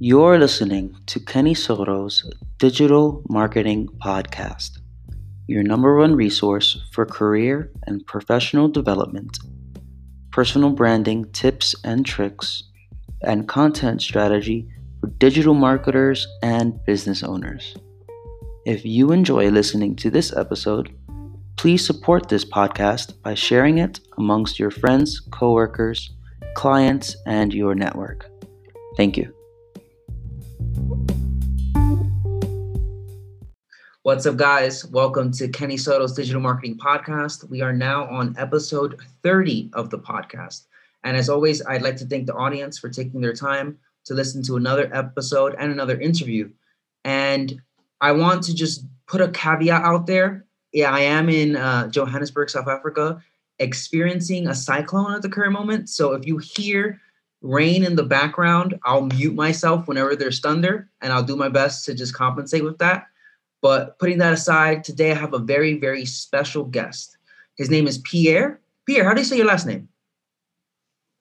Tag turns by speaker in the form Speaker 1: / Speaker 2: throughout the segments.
Speaker 1: You're listening to Kenny Soto's Digital Marketing Podcast, your number one resource for career and professional development, personal branding tips and tricks, and content strategy for digital marketers and business owners. If you enjoy listening to this episode, please support this podcast by sharing it amongst your friends, coworkers, clients, and your network. Thank you. What's up, guys? Welcome to Kenny Soto's Digital Marketing Podcast. We are now on episode 30 of the podcast. And as always, I'd like to thank the audience for taking their time to listen to another episode and another interview. And I want to just put a caveat out there. Yeah, I am in uh, Johannesburg, South Africa, experiencing a cyclone at the current moment. So if you hear rain in the background, I'll mute myself whenever there's thunder and I'll do my best to just compensate with that. But putting that aside, today I have a very, very special guest. His name is Pierre. Pierre, how do you say your last name?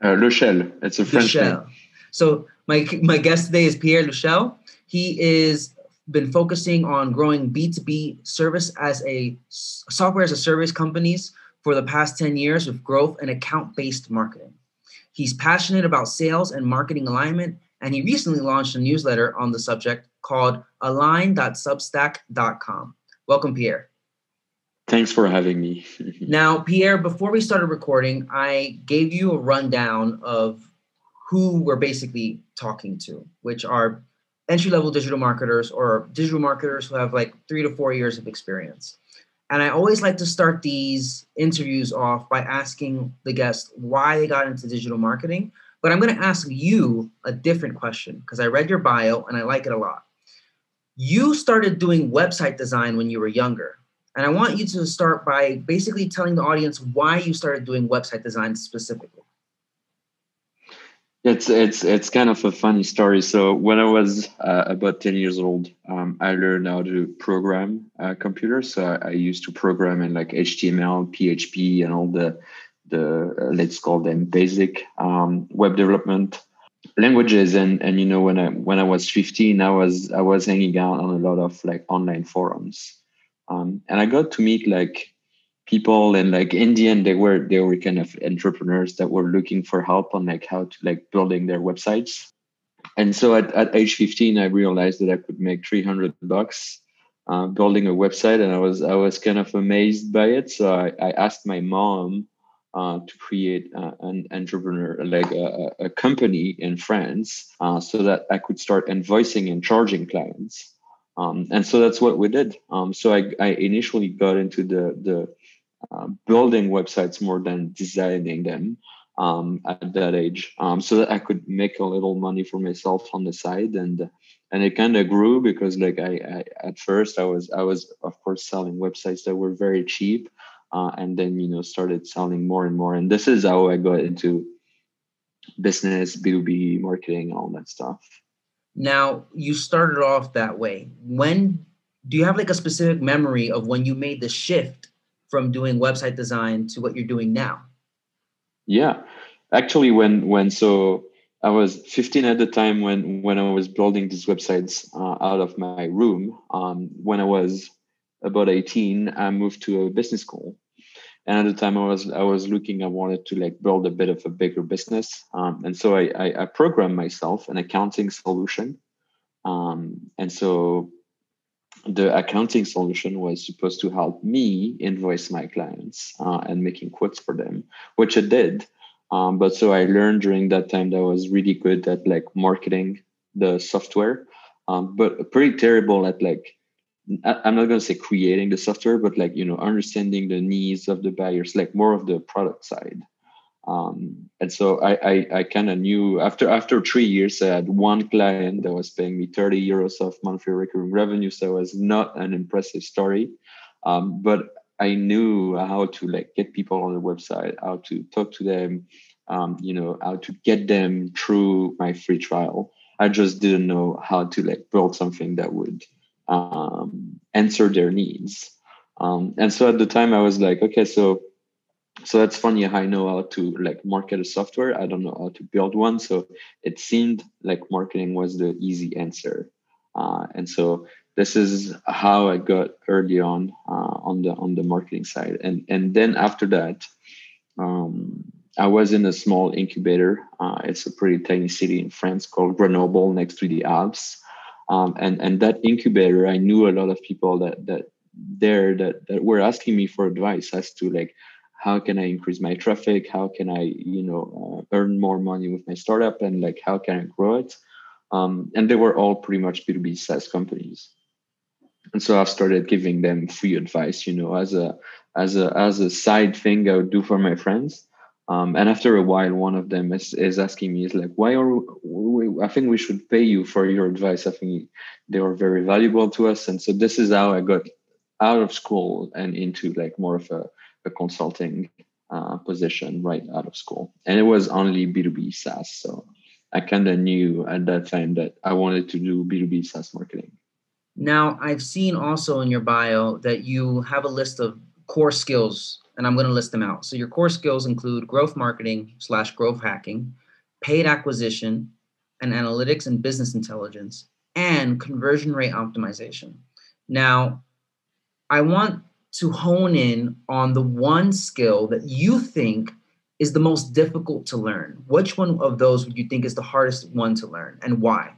Speaker 2: Uh, Lechelle. It's a French Lechelle. name.
Speaker 1: So my my guest today is Pierre Lechelle. He is been focusing on growing B2B service as a software as a service companies for the past 10 years with growth and account-based marketing. He's passionate about sales and marketing alignment, and he recently launched a newsletter on the subject called align.substack.com. Welcome, Pierre.
Speaker 2: Thanks for having me.
Speaker 1: now, Pierre, before we started recording, I gave you a rundown of who we're basically talking to, which are entry level digital marketers or digital marketers who have like three to four years of experience. And I always like to start these interviews off by asking the guest why they got into digital marketing. But I'm going to ask you a different question because I read your bio and I like it a lot you started doing website design when you were younger. And I want you to start by basically telling the audience why you started doing website design specifically.
Speaker 2: It's it's it's kind of a funny story. So when I was uh, about ten years old, um, I learned how to program a computer. So I, I, used to program in like HTML, PHP, and all the the uh, let's call them basic um, web development languages and and you know when i when i was 15 i was i was hanging out on a lot of like online forums um, and i got to meet like people and like indian they were they were kind of entrepreneurs that were looking for help on like how to like building their websites and so at, at age 15 i realized that i could make 300 bucks uh, building a website and i was i was kind of amazed by it so i, I asked my mom uh, to create uh, an entrepreneur, like a, a company in France, uh, so that I could start invoicing and charging clients. Um, and so that's what we did. Um, so I, I, initially got into the the uh, building websites more than designing them um, at that age, um, so that I could make a little money for myself on the side and and it kind of grew because like I, I, at first i was i was of course selling websites that were very cheap uh, and then you know started selling more and more. And this is how i got into business b2b marketing all that stuff.
Speaker 1: Now you started off that way. When do you have like a specific memory of when you made the shift from doing website design to what you're doing now?
Speaker 2: Yeah. Actually when when so i was 15 at the time when when i was building these websites uh, out of my room. Um, when i was about 18 i moved to a business school. And at the time i was i was looking i wanted to like build a bit of a bigger business. Um, and so I, I, I programmed myself an accounting solution. Um, and so the accounting solution was supposed to help me invoice my clients uh, and making quotes for them which it did um, but so i learned during that time that I was really good at like marketing the software um, but pretty terrible at like I'm not going to say creating the software, but like you know, understanding the needs of the buyers, like more of the product side. Um, and so I I, I kind of knew after after three years, I had one client that was paying me 30 euros of monthly recurring revenue, so it was not an impressive story, um, but I knew how to like get people on the website, how to talk to them, um, you know, how to get them through my free trial. I just didn't know how to like build something that would um, answer their needs. Um, and so at the time, I was like, okay, so so that's funny i know how to like market a software. I don't know how to build one. So it seemed like marketing was the easy answer. Uh, and so this is how i got early on uh, on the on the marketing side. And and then after that um, i was in a small incubator. Uh, it's a pretty tiny city in france called grenoble next to the alps. Um, and and that incubator i knew a lot of people that that there that, that were asking me for advice as to like how can i increase my traffic? How can i you know uh, earn more money with my startup and like how can i grow it? Um, and they were all pretty much b2b saas companies. And so i've started giving them free advice you know as a as a as a side thing i would do for my friends. Um, and after a while one of them is, is asking me is like why are we, i think we should pay you for your advice. I think they were very valuable to us. And so this is how i got out of school and into like more of a, a consulting uh, position right out of school. And it was only B2B SaaS. So I kind of knew at that time that I wanted to do B2B SaaS marketing.
Speaker 1: Now, I've seen also in your bio that you have a list of core skills, and I'm going to list them out. So, your core skills include growth marketing slash growth hacking, paid acquisition, and analytics and business intelligence, and conversion rate optimization. Now, I want to hone in on the one skill that you think is the most difficult to learn. Which one of those would you think is the hardest one to learn and why?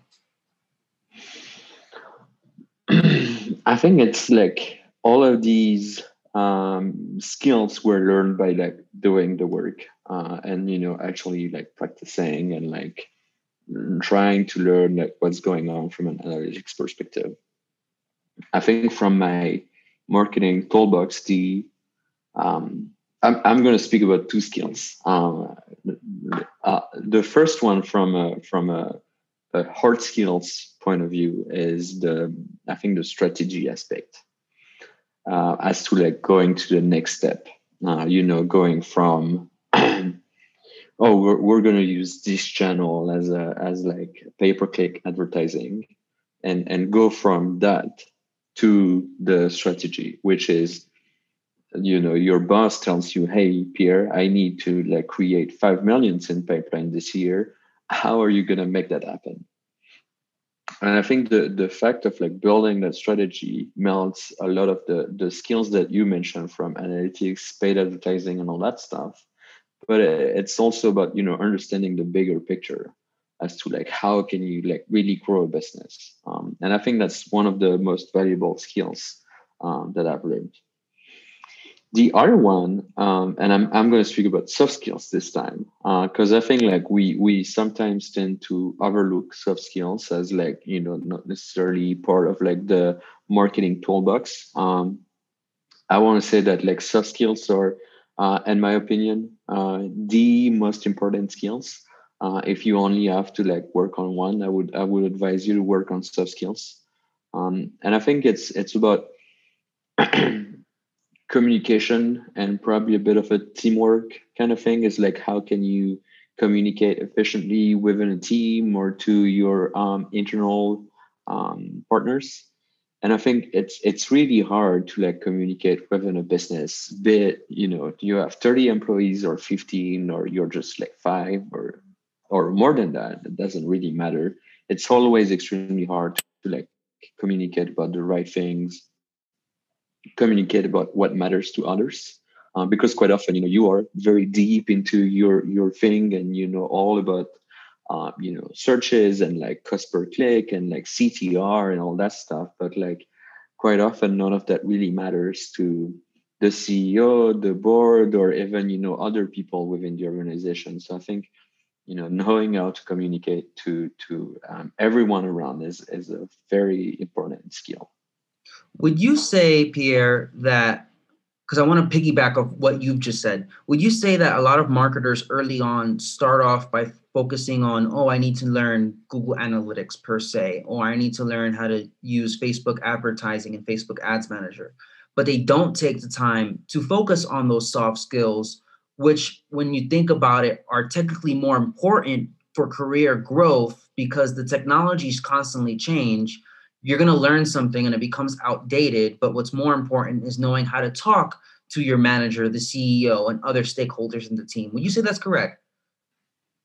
Speaker 2: I think it's like all of these um, skills were learned by like doing the work uh, and you know actually like practicing and like trying to learn like what's going on from an analytics perspective. I think from my marketing toolbox, the um, I'm, I'm going to speak about two skills. Um, uh, the first one from a, from a, a, hard skills point of view is the I think the strategy aspect uh, as to like going to the next step. Uh, you know, going from oh we're, we're going to use this channel as a as like pay per click advertising, and and go from that to the strategy, which is you know your boss tells you hey pierre i need to like create 5 millions in pipeline this year. How are you going to make that happen? And i think the the fact of like building that strategy melts a lot of the the skills that you mentioned from analytics paid advertising and all that stuff. But uh, it's also about you know understanding the bigger picture as to like how can you like really grow a business? Um, and i think that's one of the most valuable skills um, that i've learned. The other one um, and i'm, I'm going to speak about soft skills this time because uh, i think like we we sometimes tend to overlook soft skills as like you know not necessarily part of like the marketing toolbox. Um, i want to say that like soft skills are uh, in my opinion uh, the most important skills uh, if you only have to like work on one, I would I would advise you to work on soft skills. Um, and I think it's it's about communication and probably a bit of a teamwork kind of thing. Is like how can you communicate efficiently within a team or to your um, internal um, partners. And I think it's it's really hard to like communicate within a business. It, you know, you have 30 employees or 15 or you're just like five or or more than that it doesn't really matter. It's always extremely hard to, like communicate about the right things communicate about what matters to others uh, because quite often you know you are very deep into your your thing and you know all about um, you know searches and like cost per click and like ctr and all that stuff. But like quite often none of that really matters to the ceo the board or even you know other people within the organization. So i think you know knowing how to communicate to to um, everyone around is is a very important skill.
Speaker 1: Would you say pierre that because i want to piggyback off what you've just said would you say that a lot of marketers early on start off by focusing on oh i need to learn google analytics per se or i need to learn how to use facebook advertising and facebook ads manager but they don't take the time to focus on those soft skills which, when you think about it, are technically more important for career growth because the technologies constantly change. You're going to learn something and it becomes outdated. But what's more important is knowing how to talk to your manager, the CEO, and other stakeholders in the team. Would you say that's correct?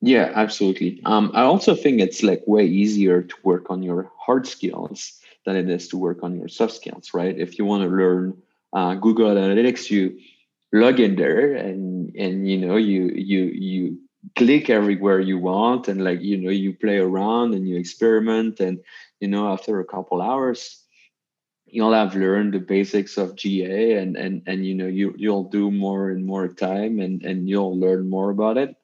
Speaker 2: Yeah, absolutely. Um, I also think it's like way easier to work on your hard skills than it is to work on your soft skills, right? If you want to learn uh, Google Analytics, you log in there and and you know you you you click everywhere you want and like you know you play around and you experiment and you know after a couple hours you'll have learned the basics of GA and and and you know you you'll do more and more time and and you'll learn more about it.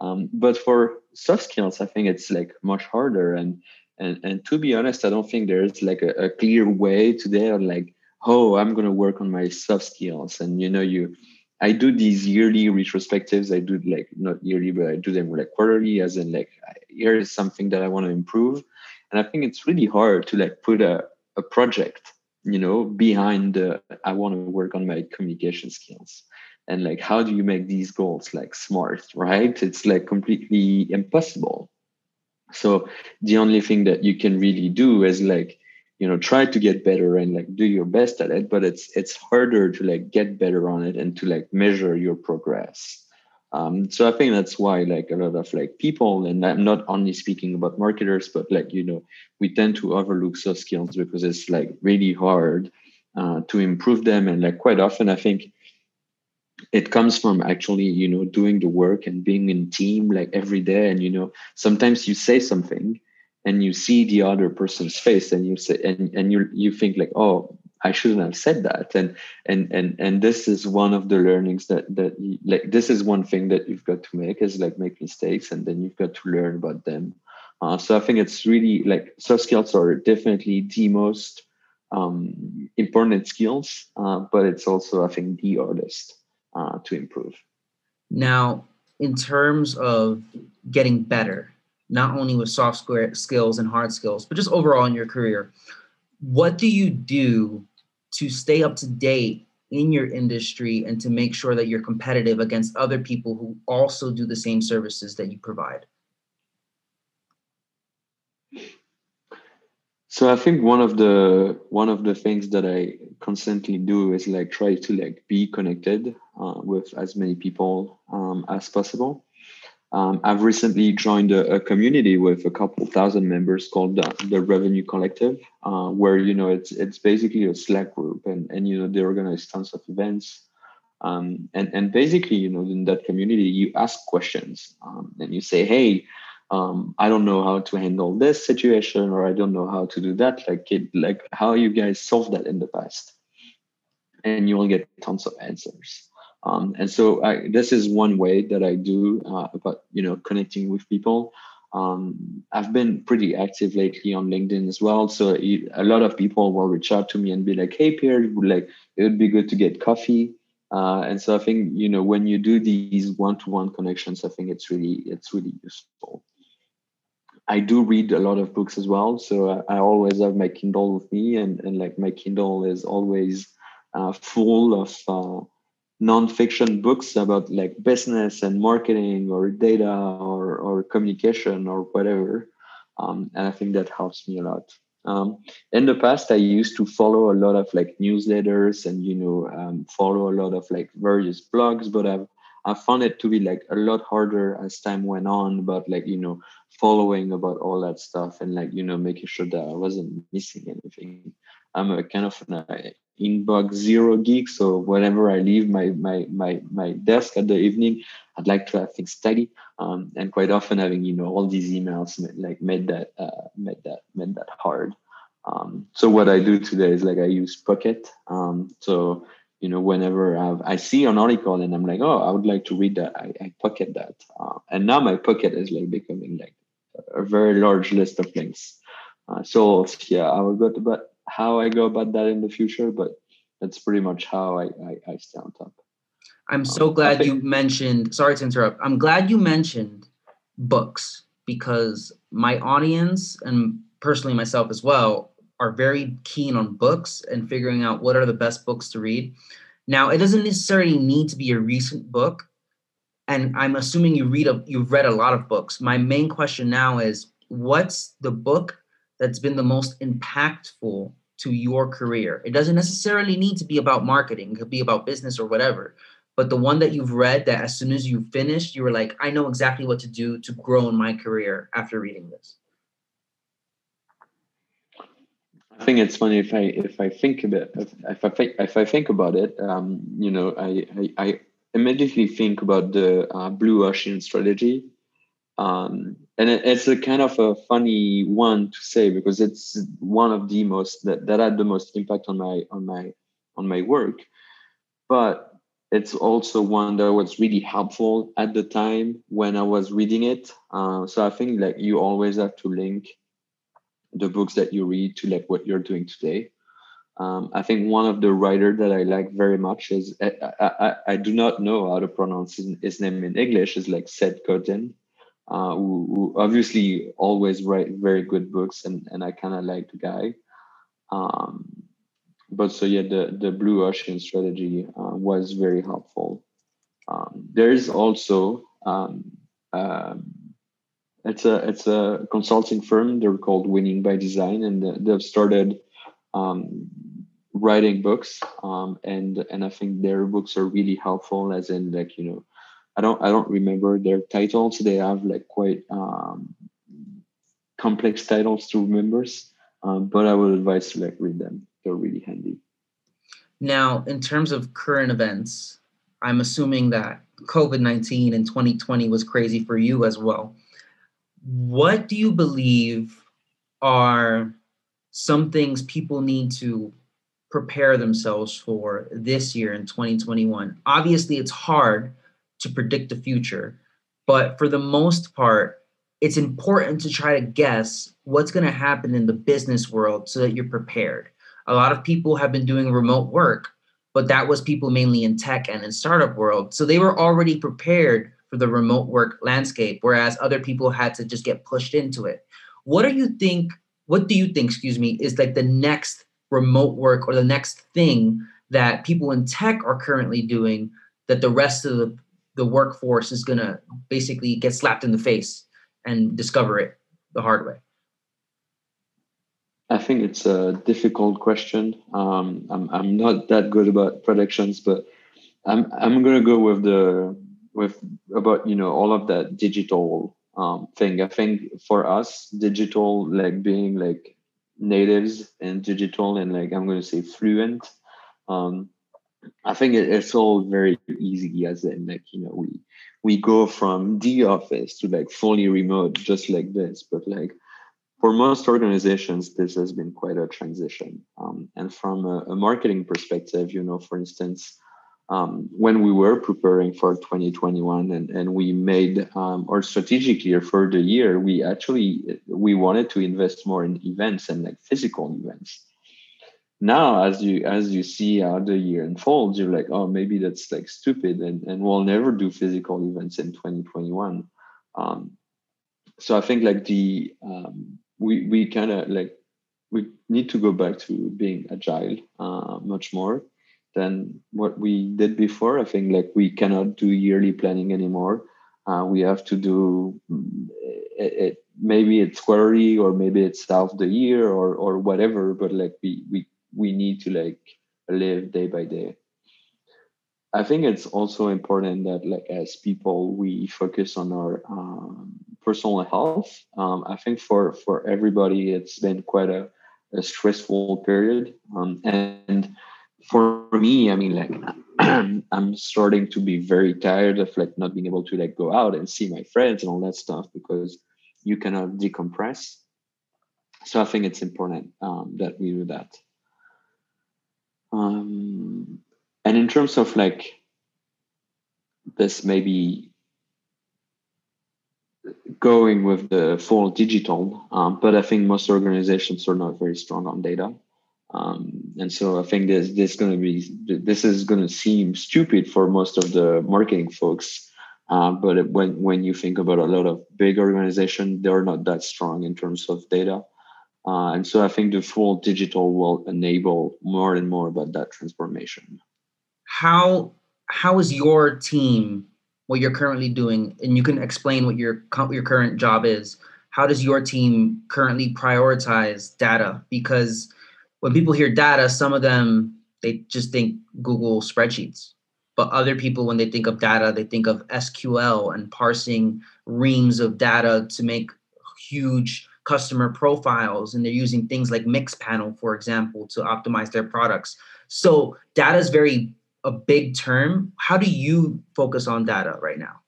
Speaker 2: Um, but for soft skills, I think it's like much harder and and and to be honest, I don't think there's like a, a clear way today on like oh I'm gonna work on my soft skills and you know you I do these yearly retrospectives. I do like not yearly, but I do them like quarterly, as in like here is something that I want to improve. And I think it's really hard to like put a, a project, you know, behind the I want to work on my communication skills. And like how do you make these goals like smart, right? It's like completely impossible. So the only thing that you can really do is like you know try to get better and like do your best at it but it's it's harder to like get better on it and to like measure your progress. Um, so i think that's why like a lot of like people and i'm not only speaking about marketers but like you know we tend to overlook soft skills because it's like really hard uh, to improve them. And like quite often i think it comes from actually you know doing the work and being in team like every day. And you know sometimes you say something and you see the other person's face and you say and, and you you think like oh i shouldn't have said that. And and and and this is one of the learnings that that you, like this is one thing that you've got to make is like make mistakes and then you've got to learn about them. Uh, so i think it's really like soft skills are definitely the most um, important skills uh, but it's also i think the hardest uh, to improve.
Speaker 1: Now in terms of getting better not only with soft skills and hard skills, but just overall in your career. What do you do to stay up to date in your industry and to make sure that you're competitive against other people who also do the same services that you provide?
Speaker 2: So I think one of the one of the things that I constantly do is like try to like be connected uh, with as many people um, as possible. Um, I've recently joined a, a, community with a couple thousand members called the, the Revenue Collective, uh, where you know it's it's basically a Slack group, and and you know they organize tons of events, um, and and basically you know in that community you ask questions, um, and you say, hey, um, I don't know how to handle this situation, or I don't know how to do that. Like it, like how you guys solved that in the past, and you will get tons of answers. Um, and so I, this is one way that I do uh, about you know connecting with people. Um, I've been pretty active lately on LinkedIn as well. So a lot of people will reach out to me and be like, "Hey, Pierre, like it would be good to get coffee." Uh, and so I think you know when you do these one-to-one connections, I think it's really it's really useful. I do read a lot of books as well, so I, I always have my Kindle with me, and and like my Kindle is always uh, full of uh, nonfiction books about like business and marketing or data or, or communication or whatever. Um, and I think that helps me a lot. Um, in the past, I used to follow a lot of like newsletters and you know um, follow a lot of like various blogs, but I've I found it to be like a lot harder as time went on. But like you know following about all that stuff and like you know making sure that I wasn't missing anything. I'm a kind of an inbox zero geek. So whenever I leave my my my my desk at the evening, I'd like to have things tidy. Um, and quite often having you know all these emails like made that uh, made that made that hard. Um, so what I do today is like I use Pocket. Um, so you know whenever I've, i see an article and I'm like, oh, I would like to read that, I, I pocket that. Uh, and now my Pocket is like becoming like a very large list of links. Uh, so yeah, I will go to but how I go about that in the future, but that's pretty much how I, I, I stay on top.
Speaker 1: I'm so um, glad think- you mentioned, sorry to interrupt. I'm glad you mentioned books because my audience and personally myself as well are very keen on books and figuring out what are the best books to read. Now, it doesn't necessarily need to be a recent book, and I'm assuming you read a you've read a lot of books. My main question now is, what's the book that's been the most impactful to your career? It doesn't necessarily need to be about marketing, it could be about business or whatever. But the one that you've read that as soon as you finished, you were like, I know exactly what to do to grow in my career after reading this.
Speaker 2: I think it's funny if I if I think about if I think if I think about it, um, you know, I, I, I immediately think about the uh, blue ocean strategy, um, and it, it's a kind of a funny one to say because it's one of the most that, that had the most impact on my on my on my work, but it's also one that was really helpful at the time when I was reading it. Uh, so I think like you always have to link the books that you read to like what you're doing today. Um, I think one of the writer that I like very much is I, I, I do not know how to pronounce his, name in English is like Seth Godin, uh, who, who, obviously always write very good books and, and I kind of like the guy. Um, but so yeah, the, the blue ocean strategy uh, was very helpful. Um, there is also um, um it's a it's a consulting firm. They're called Winning by Design, and they've started um, writing books. Um, and and I think their books are really helpful. As in, like you know, I don't I don't remember their titles. They have like quite um, complex titles to remember. Um, but I would advise to like read them. They're really handy.
Speaker 1: Now, in terms of current events, I'm assuming that COVID 19 in 2020 was crazy for you as well what do you believe are some things people need to prepare themselves for this year in 2021? Obviously, it's hard to predict the future, but for the most part, it's important to try to guess what's going to happen in the business world so that you're prepared. A lot of people have been doing remote work, but that was people mainly in tech and in startup world. So they were already prepared for the remote work landscape, whereas other people had to just get pushed into it. What do you think? What do you think, excuse me, is like the next remote work or the next thing that people in tech are currently doing that the rest of the, the workforce is going to basically get slapped in the face and discover it the hard way?
Speaker 2: I think it's a difficult question. Um, I'm, I'm not that good about predictions, but I'm, I'm going to go with the with about you know all of that digital um, thing. I think for us, digital like being like natives and digital and like I'm going to say fluent. Um, I think it, it's all very easy as in like you know we we go from the office to like fully remote just like this, but like for most organizations this has been quite a transition. Um, and from a, a marketing perspective, you know, for instance um, when we were preparing for 2021 and, and we made um, our strategic year for the year we actually we wanted to invest more in events and like physical events. Now as you as you see how the year unfolds you're like oh maybe that's like stupid and, and we'll never do physical events in 2021 um, so i think like the um, we we kind of like we need to go back to being agile uh, much more than what we did before. I think like we cannot do yearly planning anymore. Uh, we have to do it, it, maybe it's quarterly or maybe it's half the year or or whatever. But like we we we need to like live day by day. I think it's also important that like as people we focus on our um, personal health. Um, I think for for everybody it's been quite a, a stressful period um, and for me, I mean, like I'm starting to be very tired of like not being able to like go out and see my friends and all that stuff because you cannot decompress. So I think it's important um, that we do that. Um, and in terms of like this, maybe going with the full digital, um, but I think most organizations are not very strong on data. Um, and so I think this this going to be this is going to seem stupid for most of the marketing folks, uh, but when when you think about a lot of big organizations, they're not that strong in terms of data, uh, and so I think the full digital will enable more and more about that transformation.
Speaker 1: How how is your team what you're currently doing, and you can explain what your your current job is. How does your team currently prioritize data? Because when people hear data, some of them they just think Google spreadsheets. But other people, when they think of data, they think of SQL and parsing reams of data to make huge customer profiles. And they're using things like Mixpanel, for example, to optimize their products. So data is very a big term. How do you focus on data right now?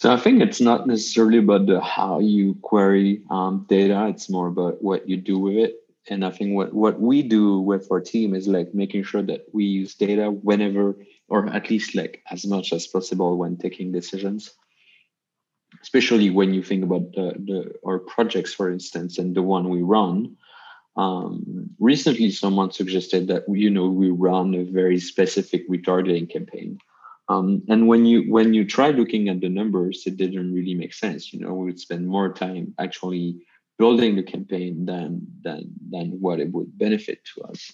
Speaker 2: So I think it's not necessarily about the how you query um, data. It's more about what you do with it. And I think what, what we do with our team is like making sure that we use data whenever, or at least like as much as possible when taking decisions. Especially when you think about the, the our projects, for instance, and the one we run. Um, recently, someone suggested that you know we run a very specific retargeting campaign um, and when you when you try looking at the numbers, it didn't really make sense. You know, we would spend more time actually building the campaign than than than what it would benefit to us.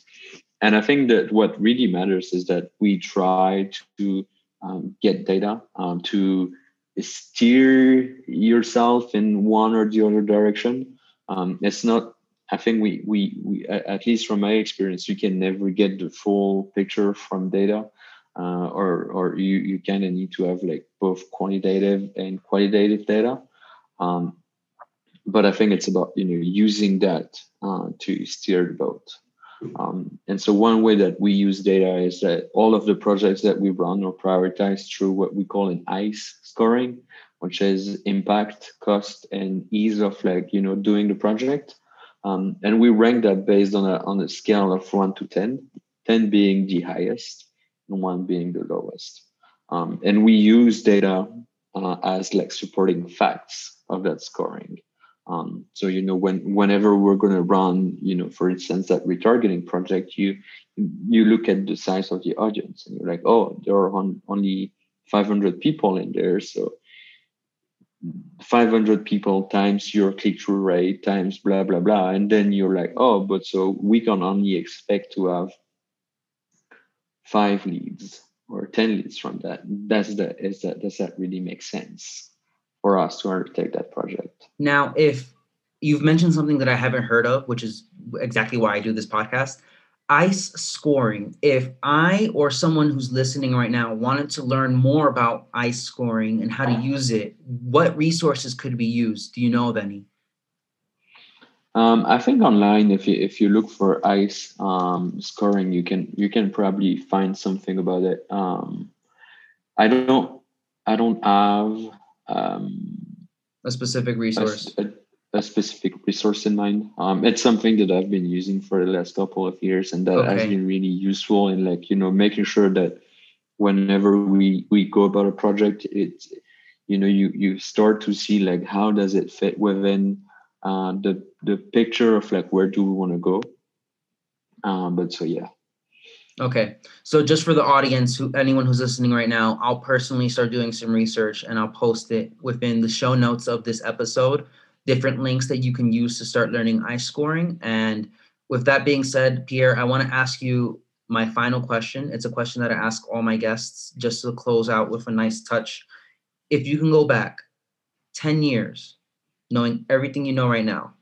Speaker 2: And I think that what really matters is that we try to um, get data um, to steer yourself in one or the other direction. Um, it's not. I think we we we at least from my experience, you can never get the full picture from data uh, or or you you kind of need to have like both quantitative and qualitative data. Um, but I think it's about you know using that uh, to steer the boat. Um, and so one way that we use data is that all of the projects that we run are prioritized through what we call an ICE scoring, which is impact, cost, and ease of like you know doing the project. Um, and we rank that based on a on a scale of one to 10, 10 being the highest one being the lowest. Um, and we use data uh, as like supporting facts of that scoring. Um, so you know when whenever we're going to run, you know, for instance, that retargeting project, you you look at the size of the audience and you're like, oh, there are on, only 500 people in there, so 500 people times your click-through rate times blah blah blah, and then you're like, oh, but so we can only expect to have five leads or 10 leads from that does that is that does that really make sense for us to undertake that project?
Speaker 1: Now if you've mentioned something that i haven't heard of which is exactly why i do this podcast ice scoring. If i or someone who's listening right now wanted to learn more about ice scoring and how to use it what resources could be used? Do you know of any
Speaker 2: um, I think online, if you if you look for ice um, scoring, you can you can probably find something about it. Um, I don't I don't have um,
Speaker 1: a specific resource.
Speaker 2: A, a, a, specific resource in mind. Um, it's something that I've been using for the last couple of years, and that okay. has been really useful in like you know making sure that whenever we we go about a project, it's you know you you start to see like how does it fit within uh, the the picture of like where do we want to go. Um, but so yeah.
Speaker 1: Okay, so just for the audience, who anyone who's listening right now, I'll personally start doing some research and I'll post it within the show notes of this episode. Different links that you can use to start learning ice scoring. And with that being said, Pierre, I want to ask you my final question. It's a question that I ask all my guests just to close out with a nice touch. If you can go back 10 years, knowing everything you know right now,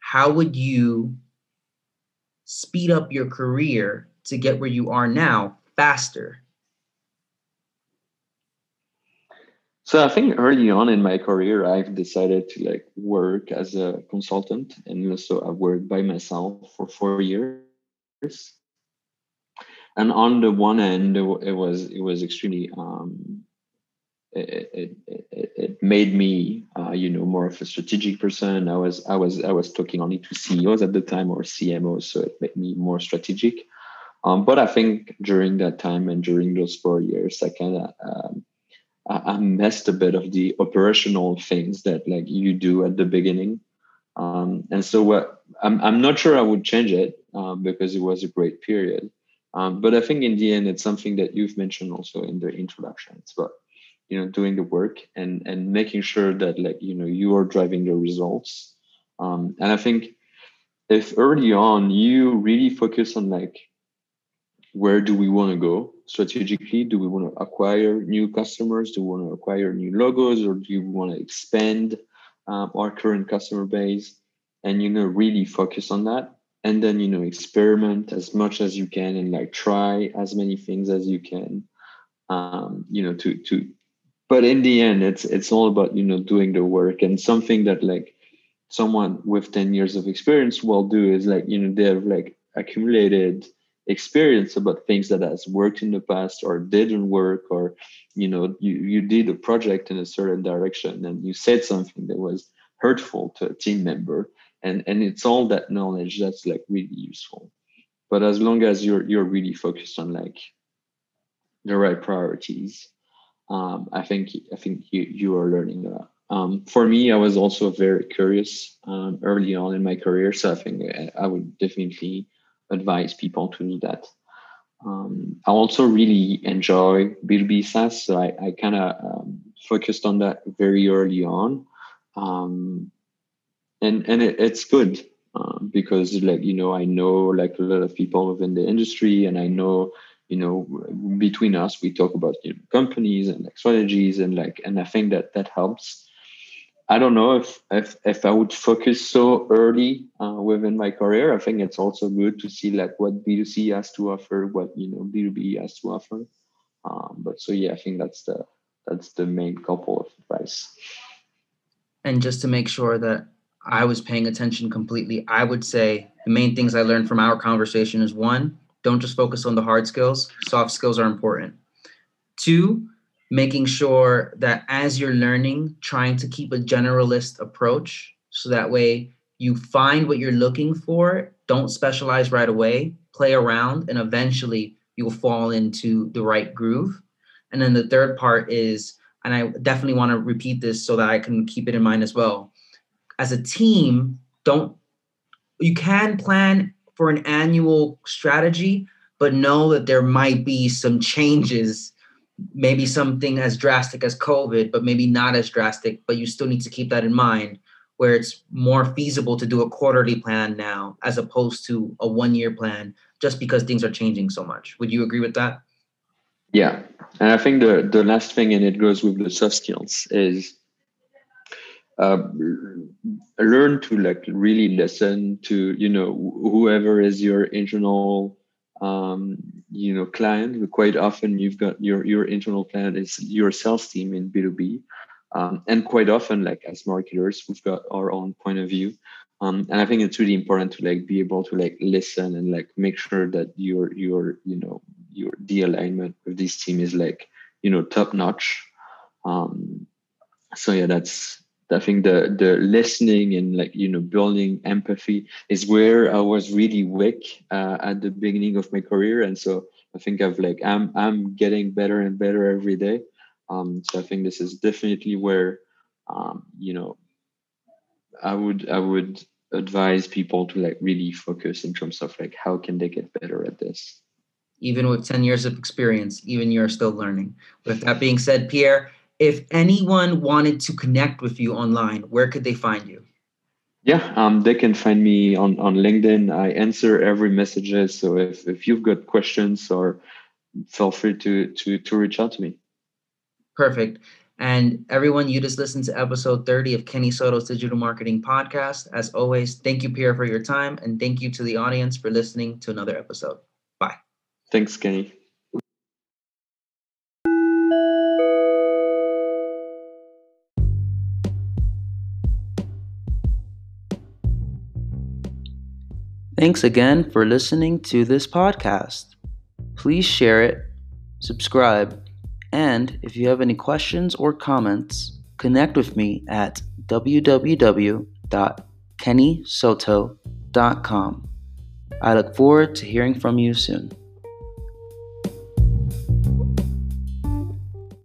Speaker 1: how would you speed up your career to get where you are now faster?
Speaker 2: So I think early on in my career, I've decided to like work as a consultant, and also I worked by myself for four years. And on the one end, it was it was extremely um, it, it, it, made me uh, you know more of a strategic person. I was i was i was talking only to ceos at the time or cmos so it made me more strategic. Um, but i think during that time and during those four years i kind of um, I, missed a bit of the operational things that like you do at the beginning. Um, and so what I'm, I'm not sure i would change it uh, because it was a great period. Um, but i think in the end it's something that you've mentioned also in the introduction it's about you know doing the work and and making sure that like you know you are driving the results. Um, and i think if early on you really focus on like where do we want to go strategically? Do we want to acquire new customers? Do we want to acquire new logos? Or do we want to expand um, our current customer base? And you know really focus on that. And then you know experiment as much as you can and like try as many things as you can um, you know to to but in the end it's it's all about you know doing the work. And something that like someone with 10 years of experience will do is like you know they have like accumulated experience about things that has worked in the past or didn't work or you know you, you did a project in a certain direction and you said something that was hurtful to a team member. And and it's all that knowledge that's like really useful. But as long as you're you're really focused on like the right priorities um, i think i think you you are learning a lot um, for me i was also very curious um, early on in my career so i think i would definitely advise people to do that. Um, i also really enjoy b2b saas so i, I kind of um, focused on that very early on. Um, and and it, it's good uh, because like you know i know like a lot of people within the industry and i know you know between us we talk about you know, companies and like strategies and like and i think that that helps. I don't know if if, if i would focus so early uh, within my career i think it's also good to see like what b2c has to offer what you know b2b has to offer. Um, but so yeah i think that's the that's the main couple of advice.
Speaker 1: And just to make sure that I was paying attention completely, I would say the main things I learned from our conversation is one, don't just focus on the hard skills, soft skills are important. Two, making sure that as you're learning, trying to keep a generalist approach so that way you find what you're looking for, don't specialize right away, play around, and eventually you'll fall into the right groove. And then the third part is, and I definitely want to repeat this so that I can keep it in mind as well as a team, don't you can plan for an annual strategy, but know that there might be some changes, maybe something as drastic as COVID, but maybe not as drastic, but you still need to keep that in mind where it's more feasible to do a quarterly plan now as opposed to a one year plan just because things are changing so much. Would you agree with that?
Speaker 2: Yeah. And I think the, the last thing, and it goes with the soft skills, is uh, learn to like really listen to you know whoever is your internal um, you know client. Quite often you've got your your internal client is your sales team in b2b um, and quite often like as marketers we've got our own point of view. Um, and i think it's really important to like be able to like listen and like make sure that your your you know your the alignment with this team is like you know top notch. Um, so yeah that's I think the the listening and like you know building empathy is where I was really weak uh, at the beginning of my career, and so I think I've like I'm I'm getting better and better every day. Um, so I think this is definitely where um, you know I would I would advise people to like really focus in terms of like how can they get better at this.
Speaker 1: Even with ten years of experience, even you're still learning. With that being said, Pierre if anyone wanted to connect with you online, where could they find you?
Speaker 2: Yeah, um, they can find me on, on LinkedIn. I answer every messages. So if, if you've got questions or feel free to, to, to reach out to me.
Speaker 1: Perfect. And everyone, you just listened to episode 30 of Kenny Soto's Digital Marketing Podcast. As always, thank you, Pierre, for your time. And thank you to the audience for listening to another episode. Bye.
Speaker 2: Thanks, Kenny.
Speaker 1: Thanks again for listening to this podcast. Please share it, subscribe, and if you have any questions or comments, connect with me at www.kennysoto.com. I look forward to hearing from you soon.